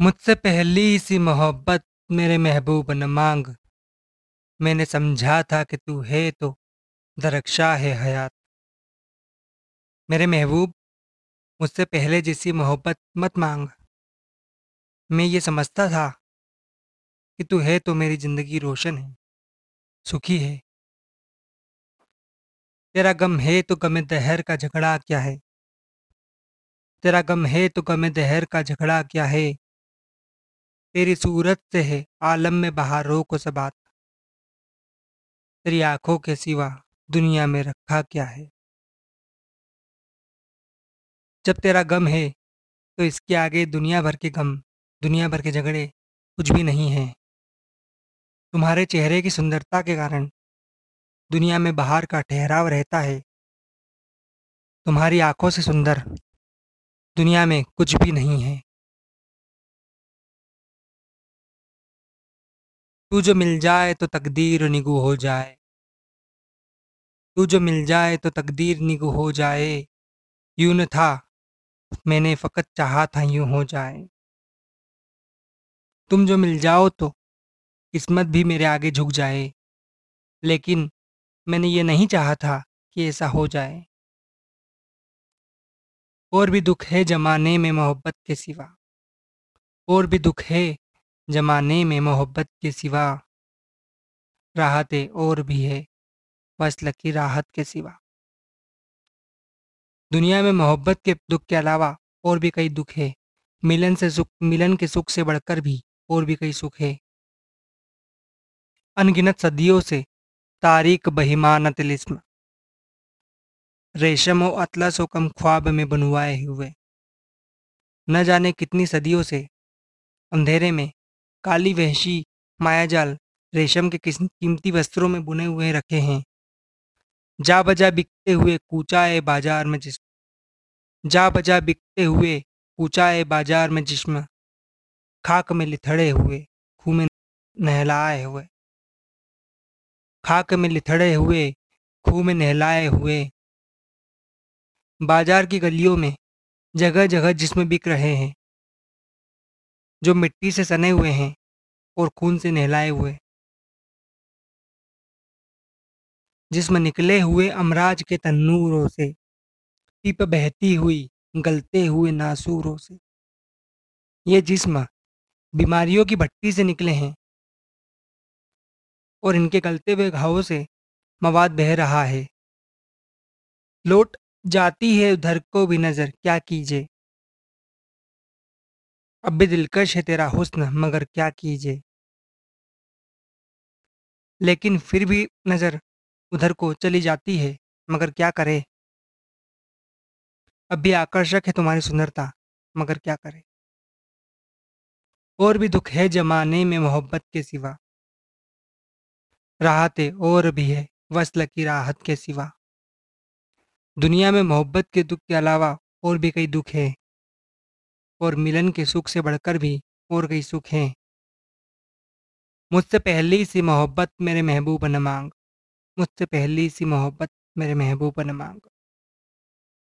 मुझसे पहली सी मोहब्बत मेरे महबूब न मांग। मैंने समझा था कि तू है तो दरक्षा है हयात। मेरे महबूब, मुझसे पहले जैसी मोहब्बत मत मांग। मैं ये समझता था कि तू है तो मेरी ज़िंदगी रोशन है, सुखी है। तेरा गम है तो गमे दहर का झगड़ा क्या है? तेरा गम है तो गमे दहर का झगड़ा क्या है? तेरी सूरत से है, आलम में बहारों को सबात। तेरी आँखों के सिवा दुनिया में रखा क्या है? जब तेरा गम है तो इसके आगे दुनिया भर के गम, दुनिया भर के झगड़े कुछ भी नहीं है। तुम्हारे चेहरे की सुंदरता के कारण दुनिया में बाहर का ठहराव रहता है। तुम्हारी आँखों से सुंदर दुनिया में कुछ भी नहीं है। तू जो मिल जाए तो तकदीर निगू हो जाए। तू जो मिल जाए तो तकदीर निगू हो जाए। यूँ न था, मैंने फ़कत चाहा था यूँ हो जाए। तुम जो मिल जाओ तो किस्मत भी मेरे आगे झुक जाए। लेकिन मैंने ये नहीं चाहा था कि ऐसा हो जाए। और भी दुख है जमाने में मोहब्बत के सिवा। और भी दुख है जमाने में मोहब्बत के सिवा राहतें और भी है। वसल की राहत के सिवा। दुनिया में मोहब्बत के दुख के अलावा और भी कई दुख है। मिलन से सुख, मिलन के सुख से बढ़कर भी और भी कई सुख है। अनगिनत सदियों से तारीख बहिमान तिलिस्म रेशम और अतलस व कम ख्वाब में बनवाए हुए। न जाने कितनी सदियों से अंधेरे में काली वहशी, मायाजाल, रेशम के किस, कीमती वस्त्रों में बुने हुए रखे हैं। जा बजा बिकते हुए कूचाए बाज़ार में जिस्म जा बजा बिकते हुए कूचाए बाज़ार में जिस्म, खाक में लिथड़े हुए, खूह में नहलाए हुए। खाक में लिथड़े हुए, खूह में नहलाए हुए। बाज़ार की गलियों में जगह जगह जिसमें बिक रहे हैं। जो मिट्टी से सने हुए हैं और खून से नहलाए हुए। जिसमें निकले हुए अमराज के तन्नूरों से टिप बहती हुई, गलते हुए नासूरों से। ये जिस्म बीमारियों की भट्टी से निकले हैं और इनके गलते हुए घावों से मवाद बह रहा है। लोट जाती है उधर को भी नज़र, क्या कीजिए? अब भी दिलकश है तेरा हुस्न, मगर क्या कीजिए? लेकिन फिर भी नज़र उधर को चली जाती है, मगर क्या करे? अब भी आकर्षक है तुम्हारी सुंदरता, मगर क्या करे? और भी दुख है जमाने में मोहब्बत के सिवा। राहतें और भी है, वसल की राहत के सिवा। दुनिया में मोहब्बत के दुख के अलावा और भी कई दुख है। और मिलन के सुख से बढ़कर भी और कई सुख हैं। मुझसे पहली सी मोहब्बत मेरे महबूब न मांग। मुझसे पहली सी मोहब्बत मेरे महबूब न मांग।